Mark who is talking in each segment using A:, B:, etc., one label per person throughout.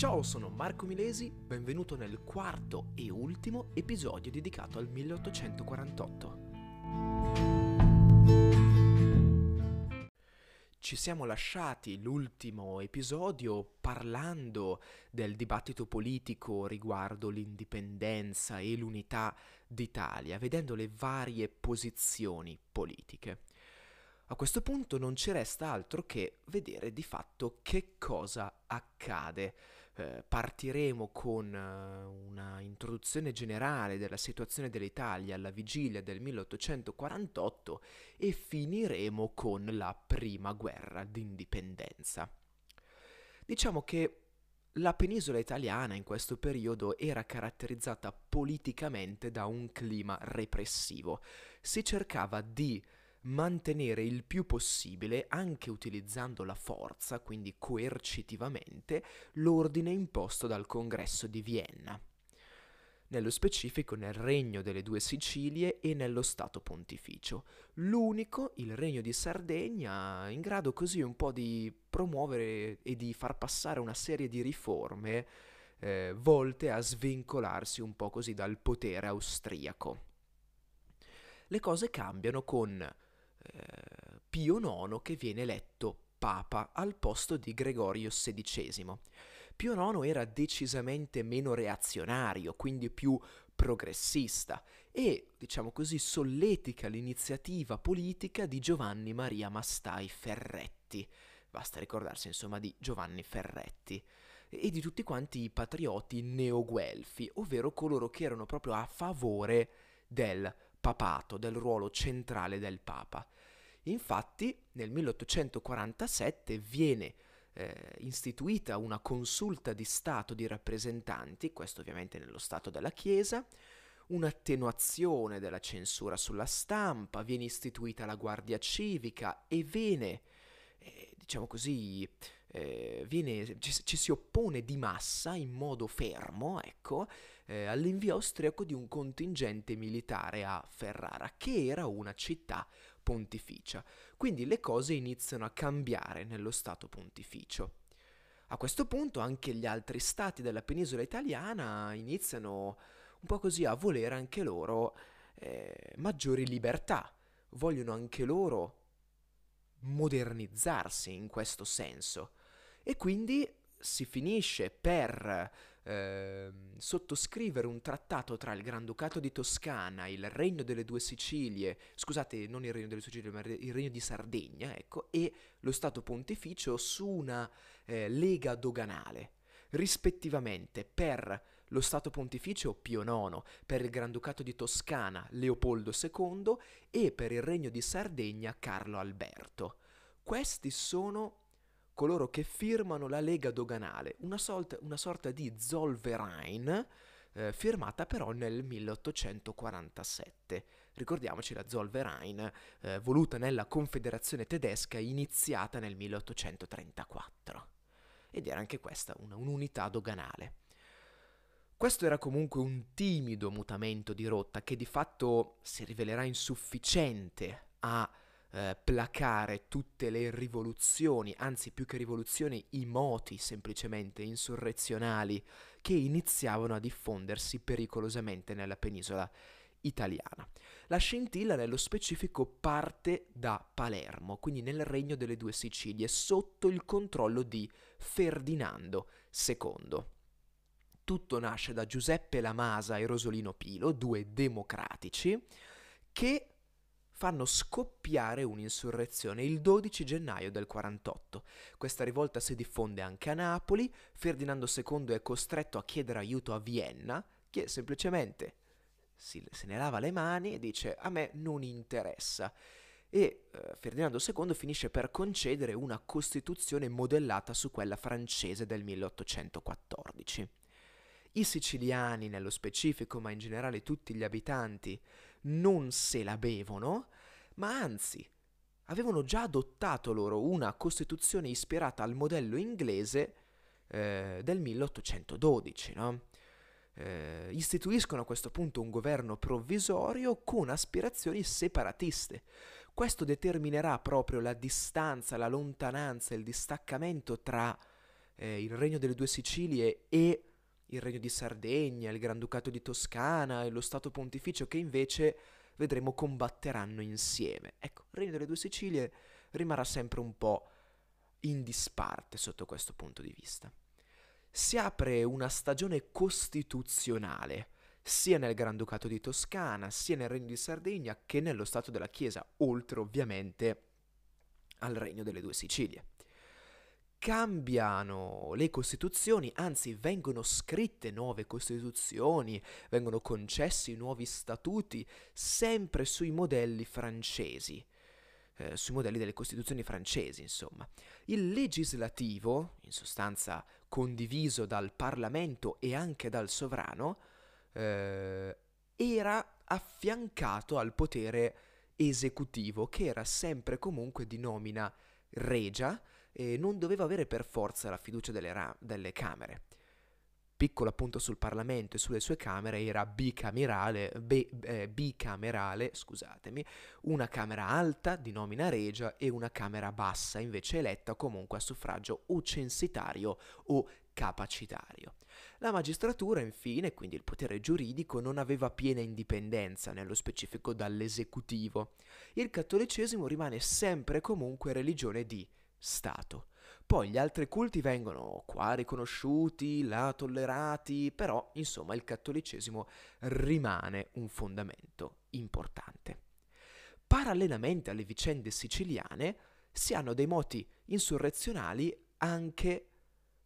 A: Ciao, sono Marco Milesi, benvenuto nel quarto e ultimo episodio dedicato al 1848. Ci siamo lasciati l'ultimo episodio parlando del dibattito politico riguardo l'indipendenza e l'unità d'Italia, vedendo le varie posizioni politiche. A questo punto non ci resta altro che vedere di fatto che cosa accade eh, partiremo con uh, una introduzione generale della situazione dell'Italia alla vigilia del 1848 e finiremo con la prima guerra d'indipendenza. Diciamo che la penisola italiana in questo periodo era caratterizzata politicamente da un clima repressivo. Si cercava di mantenere il più possibile, anche utilizzando la forza, quindi coercitivamente, l'ordine imposto dal congresso di Vienna. Nello specifico nel regno delle due Sicilie e nello Stato pontificio. L'unico, il regno di Sardegna, in grado così un po' di promuovere e di far passare una serie di riforme eh, volte a svincolarsi un po' così dal potere austriaco. Le cose cambiano con eh, Pio IX che viene eletto papa al posto di Gregorio XVI. Pio IX era decisamente meno reazionario, quindi più progressista e, diciamo così, solletica l'iniziativa politica di Giovanni Maria Mastai Ferretti. Basta ricordarsi insomma di Giovanni Ferretti e di tutti quanti i patrioti neoguelfi, ovvero coloro che erano proprio a favore del papato, del ruolo centrale del papa. Infatti nel 1847 viene eh, istituita una consulta di Stato di rappresentanti, questo ovviamente nello Stato della Chiesa, un'attenuazione della censura sulla stampa, viene istituita la Guardia Civica e viene, eh, diciamo così, eh, viene, ci, ci, si oppone di massa in modo fermo, ecco, eh, all'invio austriaco di un contingente militare a Ferrara, che era una città pontificia. Quindi le cose iniziano a cambiare nello Stato pontificio. A questo punto anche gli altri stati della penisola italiana iniziano un po' così a volere anche loro eh, maggiori libertà, vogliono anche loro modernizzarsi in questo senso e quindi si finisce per eh, sottoscrivere un trattato tra il Granducato di Toscana, il Regno delle Due Sicilie, scusate, non il Regno delle Due Sicilie, ma il Regno di Sardegna, ecco, e lo Stato Pontificio su una eh, lega doganale, rispettivamente per lo Stato Pontificio Pio IX, per il Granducato di Toscana Leopoldo II e per il Regno di Sardegna Carlo Alberto. Questi sono coloro che firmano la lega doganale, una, sorta, una sorta di Zollverein, eh, firmata però nel 1847. Ricordiamoci la Zollverein, eh, voluta nella Confederazione tedesca, iniziata nel 1834. Ed era anche questa una, un'unità doganale. Questo era comunque un timido mutamento di rotta che di fatto si rivelerà insufficiente a eh, placare tutte le rivoluzioni, anzi più che rivoluzioni, i moti semplicemente insurrezionali che iniziavano a diffondersi pericolosamente nella penisola italiana. La scintilla nello specifico parte da Palermo, quindi nel regno delle due Sicilie, sotto il controllo di Ferdinando II. Tutto nasce da Giuseppe Lamasa e Rosolino Pilo, due democratici, che fanno scoppiare un'insurrezione il 12 gennaio del 48. Questa rivolta si diffonde anche a Napoli, Ferdinando II è costretto a chiedere aiuto a Vienna, che semplicemente si, se ne lava le mani e dice a me non interessa. E eh, Ferdinando II finisce per concedere una costituzione modellata su quella francese del 1814. I siciliani nello specifico, ma in generale tutti gli abitanti, non se la bevono, ma anzi avevano già adottato loro una Costituzione ispirata al modello inglese eh, del 1812, no? eh, istituiscono a questo punto un governo provvisorio con aspirazioni separatiste. Questo determinerà proprio la distanza, la lontananza, il distaccamento tra eh, il Regno delle Due Sicilie e il Regno di Sardegna, il Granducato di Toscana e lo Stato Pontificio che invece vedremo combatteranno insieme. Ecco, il Regno delle Due Sicilie rimarrà sempre un po' in disparte sotto questo punto di vista. Si apre una stagione costituzionale, sia nel Granducato di Toscana, sia nel Regno di Sardegna che nello Stato della Chiesa, oltre ovviamente al Regno delle Due Sicilie cambiano le costituzioni, anzi vengono scritte nuove costituzioni, vengono concessi nuovi statuti, sempre sui modelli francesi, eh, sui modelli delle costituzioni francesi, insomma. Il legislativo, in sostanza condiviso dal Parlamento e anche dal sovrano, eh, era affiancato al potere esecutivo, che era sempre comunque di nomina regia, e non doveva avere per forza la fiducia delle, ra- delle Camere. Piccolo appunto sul Parlamento e sulle sue Camere era bicamerale, be- eh, bicamerale, scusatemi, una Camera alta di nomina regia e una Camera bassa invece eletta comunque a suffragio o censitario o capacitario. La magistratura, infine, quindi il potere giuridico, non aveva piena indipendenza, nello specifico dall'esecutivo. Il cattolicesimo rimane sempre comunque religione di Stato. Poi gli altri culti vengono qua riconosciuti, là tollerati, però insomma il cattolicesimo rimane un fondamento importante. Parallelamente alle vicende siciliane si hanno dei moti insurrezionali anche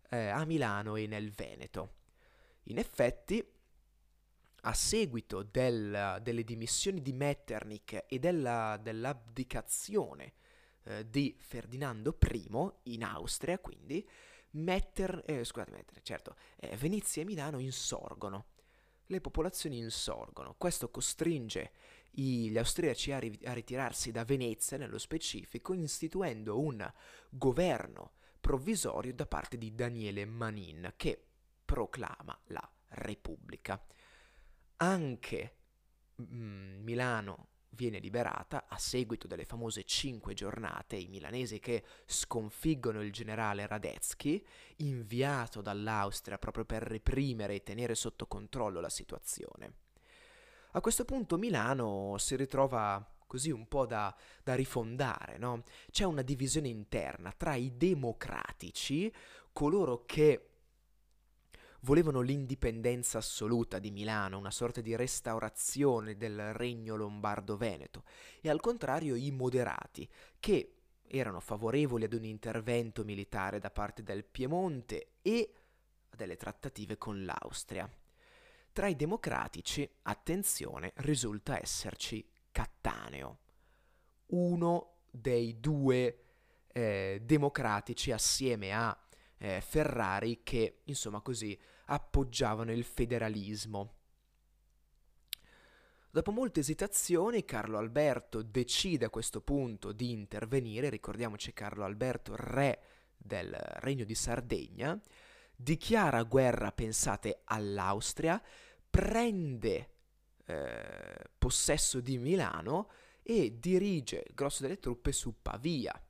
A: eh, a Milano e nel Veneto. In effetti, a seguito del, delle dimissioni di Metternich e della, dell'abdicazione eh, di Ferdinando I in Austria, quindi Metter, eh, scusate, Metter, certo, eh, Venezia e Milano insorgono. Le popolazioni insorgono. Questo costringe gli austriaci a, ri- a ritirarsi da Venezia, nello specifico, istituendo un governo provvisorio da parte di Daniele Manin, che proclama la Repubblica. Anche mm, Milano viene liberata a seguito delle famose cinque giornate, i milanesi che sconfiggono il generale Radetzky, inviato dall'Austria proprio per reprimere e tenere sotto controllo la situazione. A questo punto Milano si ritrova così un po' da, da rifondare, no? C'è una divisione interna tra i democratici, coloro che volevano l'indipendenza assoluta di Milano, una sorta di restaurazione del regno lombardo-veneto, e al contrario i moderati, che erano favorevoli ad un intervento militare da parte del Piemonte e a delle trattative con l'Austria. Tra i democratici, attenzione, risulta esserci Cattaneo, uno dei due eh, democratici assieme a eh, Ferrari che, insomma così, appoggiavano il federalismo. Dopo molte esitazioni, Carlo Alberto decide a questo punto di intervenire, ricordiamoci Carlo Alberto, re del Regno di Sardegna, dichiara guerra, pensate, all'Austria, prende eh, possesso di Milano e dirige il grosso delle truppe su Pavia.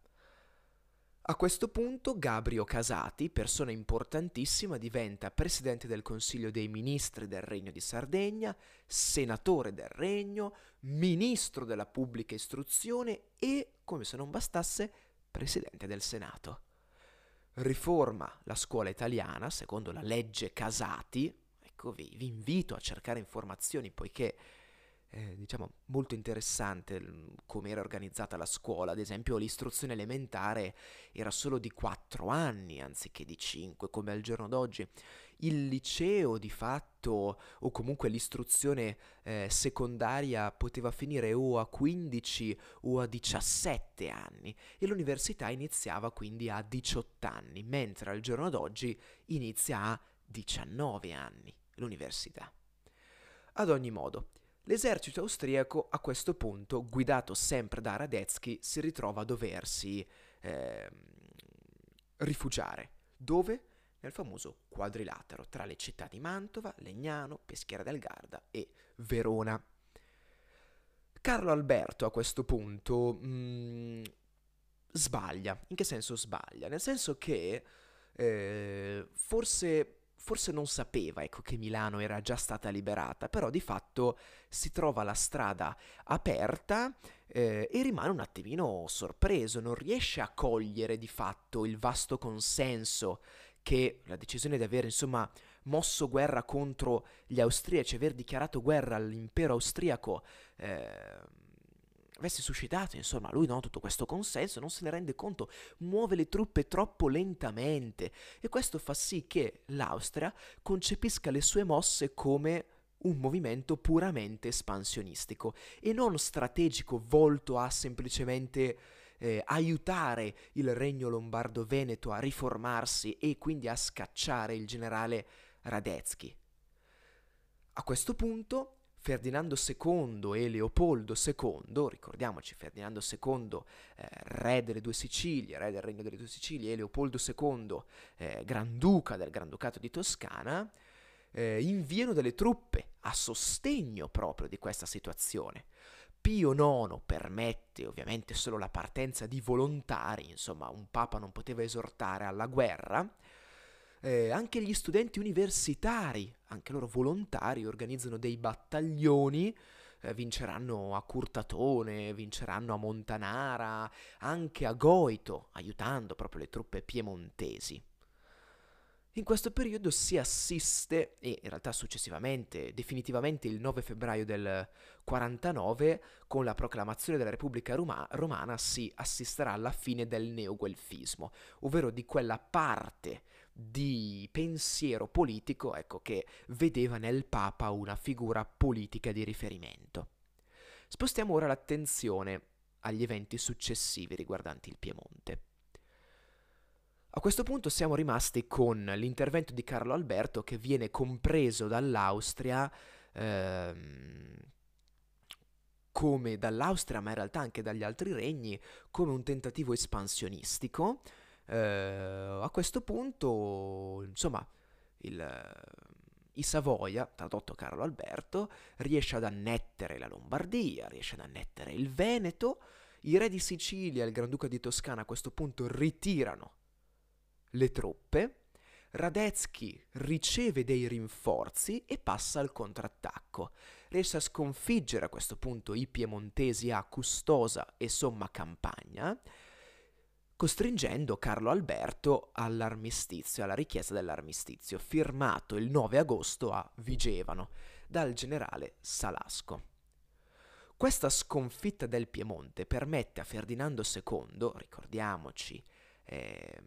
A: A questo punto Gabrio Casati, persona importantissima, diventa presidente del Consiglio dei Ministri del Regno di Sardegna, senatore del Regno, ministro della pubblica istruzione e, come se non bastasse, presidente del Senato. Riforma la scuola italiana secondo la legge Casati. Ecco, vi, vi invito a cercare informazioni poiché eh, diciamo, molto interessante come era organizzata la scuola. Ad esempio, l'istruzione elementare era solo di 4 anni anziché di 5, come al giorno d'oggi. Il liceo, di fatto, o comunque l'istruzione eh, secondaria poteva finire o a 15 o a 17 anni e l'università iniziava quindi a 18 anni, mentre al giorno d'oggi inizia a 19 anni l'università. Ad ogni modo, L'esercito austriaco a questo punto, guidato sempre da Radetzky, si ritrova a doversi eh, rifugiare. Dove? Nel famoso quadrilatero tra le città di Mantova, Legnano, Peschiera del Garda e Verona. Carlo Alberto a questo punto mh, mm, sbaglia. In che senso sbaglia? Nel senso che eh, forse forse non sapeva ecco, che Milano era già stata liberata, però di fatto si trova la strada aperta eh, e rimane un attimino sorpreso, non riesce a cogliere di fatto il vasto consenso che la decisione di aver insomma mosso guerra contro gli austriaci, aver dichiarato guerra all'impero austriaco eh, avesse suscitato, insomma, lui no, tutto questo consenso, non se ne rende conto, muove le truppe troppo lentamente e questo fa sì che l'Austria concepisca le sue mosse come un movimento puramente espansionistico e non strategico volto a semplicemente eh, aiutare il regno lombardo-veneto a riformarsi e quindi a scacciare il generale Radetzky. A questo punto Ferdinando II e Leopoldo II, ricordiamoci Ferdinando II, eh, re delle due Sicilie, re del regno delle due Sicilie, e Leopoldo II, eh, granduca del Granducato di Toscana, eh, inviano delle truppe a sostegno proprio di questa situazione. Pio IX permette ovviamente solo la partenza di volontari, insomma un papa non poteva esortare alla guerra, eh, anche gli studenti universitari, anche loro volontari, organizzano dei battaglioni, eh, vinceranno a Curtatone, vinceranno a Montanara, anche a Goito, aiutando proprio le truppe piemontesi. In questo periodo si assiste, e in realtà successivamente, definitivamente il 9 febbraio del 49, con la proclamazione della Repubblica Roma- Romana, si assisterà alla fine del neoguelfismo, ovvero di quella parte di pensiero politico, ecco, che vedeva nel Papa una figura politica di riferimento. Spostiamo ora l'attenzione agli eventi successivi riguardanti il Piemonte. A questo punto siamo rimasti con l'intervento di Carlo Alberto che viene compreso dall'Austria ehm, come dall'Austria, ma in realtà anche dagli altri regni, come un tentativo espansionistico. Eh, a questo punto, insomma, il, i Savoia, tradotto Carlo Alberto, riesce ad annettere la Lombardia, riesce ad annettere il Veneto, i re di Sicilia e il Granduca di Toscana a questo punto ritirano le truppe, Radetzky riceve dei rinforzi e passa al contrattacco. Riesce a sconfiggere a questo punto i piemontesi a Custosa e Somma Campagna, costringendo Carlo Alberto all'armistizio, alla richiesta dell'armistizio, firmato il 9 agosto a Vigevano dal generale Salasco. Questa sconfitta del Piemonte permette a Ferdinando II, ricordiamoci, eh,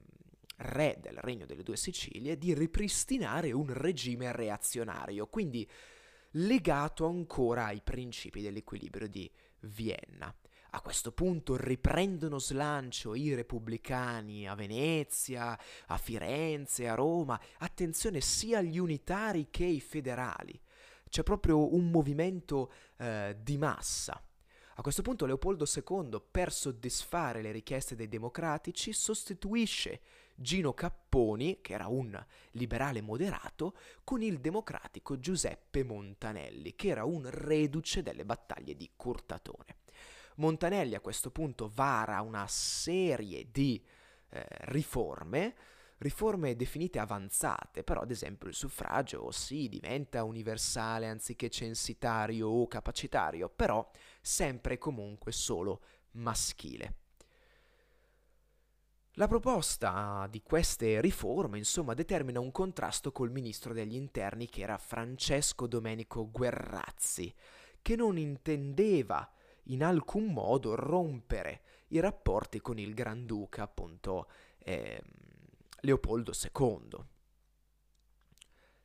A: re del Regno delle Due Sicilie, di ripristinare un regime reazionario, quindi legato ancora ai principi dell'equilibrio di Vienna. A questo punto riprendono slancio i repubblicani a Venezia, a Firenze, a Roma, attenzione sia agli unitari che ai federali. C'è proprio un movimento eh, di massa. A questo punto Leopoldo II, per soddisfare le richieste dei democratici, sostituisce Gino Capponi, che era un liberale moderato, con il democratico Giuseppe Montanelli, che era un reduce delle battaglie di Curtatone. Montanelli a questo punto vara una serie di eh, riforme, riforme definite avanzate, però ad esempio il suffragio sì diventa universale anziché censitario o capacitario, però sempre e comunque solo maschile. La proposta di queste riforme, insomma, determina un contrasto col ministro degli interni che era Francesco Domenico Guerrazzi, che non intendeva in alcun modo rompere i rapporti con il Granduca, appunto, eh, Leopoldo II.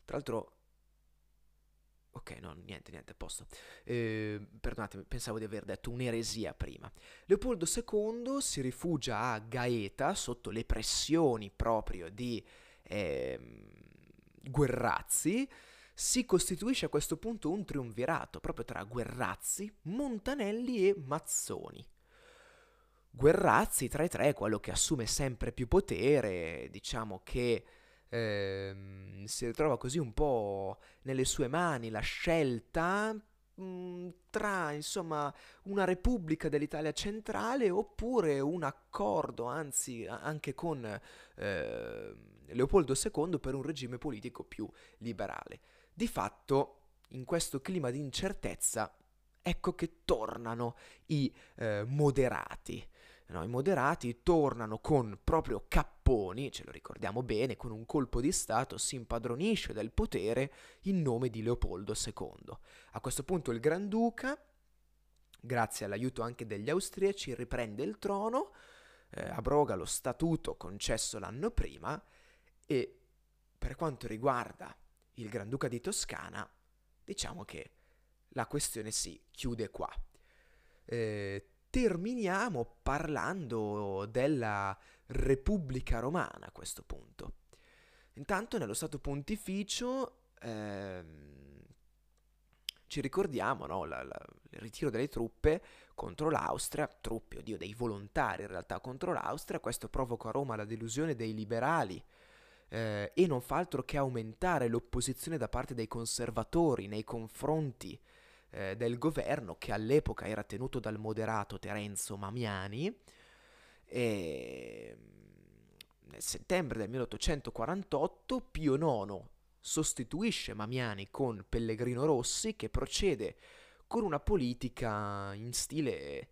A: Tra l'altro, Ok, no, niente, niente, posto. Eh, perdonatemi, pensavo di aver detto un'eresia prima. Leopoldo II si rifugia a Gaeta sotto le pressioni proprio di eh, Guerrazzi. Si costituisce a questo punto un triumvirato proprio tra Guerrazzi, Montanelli e Mazzoni. Guerrazzi tra i tre è quello che assume sempre più potere, diciamo che ehm, si ritrova così un po' nelle sue mani la scelta mh, tra insomma una repubblica dell'Italia centrale oppure un accordo, anzi anche con eh, Leopoldo II per un regime politico più liberale. Di fatto, in questo clima di incertezza, ecco che tornano i eh, moderati. No, I moderati tornano con proprio capponi, ce lo ricordiamo bene, con un colpo di Stato si impadronisce del potere in nome di Leopoldo II. A questo punto il Granduca, grazie all'aiuto anche degli austriaci, riprende il trono, eh, abroga lo statuto concesso l'anno prima e per quanto riguarda il Granduca di Toscana, diciamo che la questione si chiude qua. Eh, terminiamo parlando della Repubblica Romana a questo punto. Intanto nello Stato Pontificio ehm, ci ricordiamo no, la, la, il ritiro delle truppe contro l'Austria, truppe, oddio, dei volontari in realtà contro l'Austria, questo provoca a Roma la delusione dei liberali eh, e non fa altro che aumentare l'opposizione da parte dei conservatori nei confronti eh, del governo che all'epoca era tenuto dal moderato Terenzo Mamiani e nel settembre del 1848 Pio IX sostituisce Mamiani con Pellegrino Rossi che procede con una politica in stile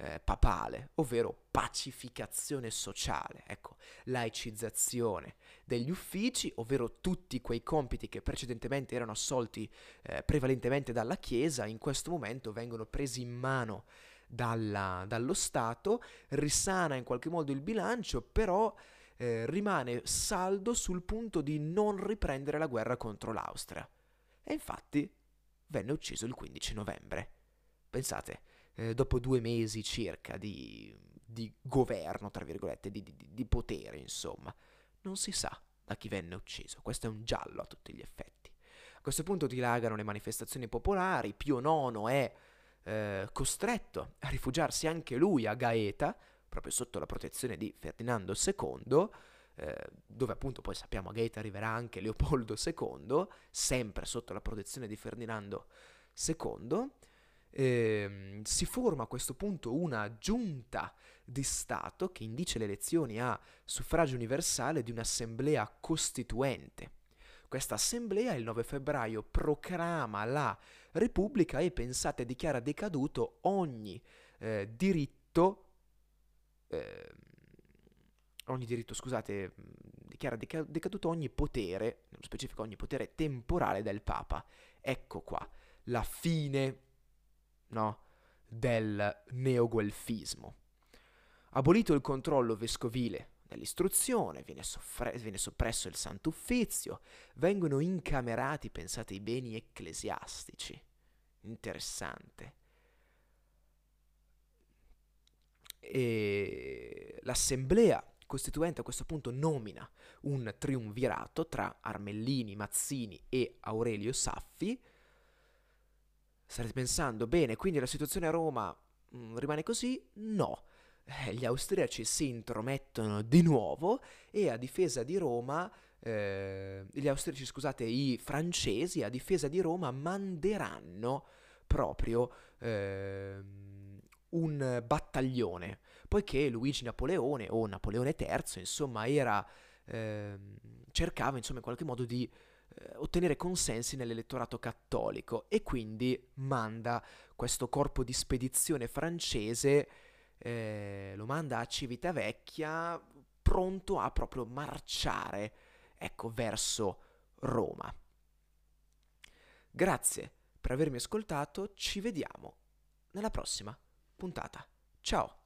A: eh, papale, ovvero pacificazione sociale, ecco, laicizzazione degli uffici, ovvero tutti quei compiti che precedentemente erano assolti eh, prevalentemente dalla Chiesa, in questo momento vengono presi in mano dalla, dallo Stato, risana in qualche modo il bilancio, però eh, rimane saldo sul punto di non riprendere la guerra contro l'Austria. E infatti venne ucciso il 15 novembre. Pensate, eh, dopo due mesi circa di, di governo, tra virgolette, di, di, di potere, insomma, non si sa da chi venne ucciso. Questo è un giallo a tutti gli effetti. A questo punto dilagano le manifestazioni popolari, Pio IX è eh, costretto a rifugiarsi anche lui a Gaeta, proprio sotto la protezione di Ferdinando II, eh, dove appunto poi sappiamo a Gaeta arriverà anche Leopoldo II, sempre sotto la protezione di Ferdinando II. Eh, si forma a questo punto una giunta di Stato che indice le elezioni a suffragio universale di un'assemblea costituente. Questa assemblea il 9 febbraio proclama la Repubblica e pensate dichiara decaduto ogni eh, diritto eh, ogni diritto, scusate, dichiara decaduto ogni potere, nello specifico ogni potere temporale del Papa. Ecco qua, la fine no, del neoguelfismo. Abolito il controllo vescovile dell'istruzione, viene, soffre- viene soppresso il Santo Uffizio, vengono incamerati, pensate, i beni ecclesiastici. Interessante. E l'assemblea costituente a questo punto nomina un triumvirato tra Armellini, Mazzini e Aurelio Saffi, Starete pensando, bene, quindi la situazione a Roma mh, mm, rimane così? No. Eh, gli austriaci si intromettono di nuovo e a difesa di Roma, eh, gli austriaci, scusate, i francesi a difesa di Roma manderanno proprio eh, un battaglione, poiché Luigi Napoleone o Napoleone III, insomma, era, eh, cercava insomma in qualche modo di eh, ottenere consensi nell'elettorato cattolico e quindi manda questo corpo di spedizione francese, eh, lo manda a Civitavecchia pronto a proprio marciare, ecco, verso Roma. Grazie per avermi ascoltato, ci vediamo nella prossima puntata. Ciao!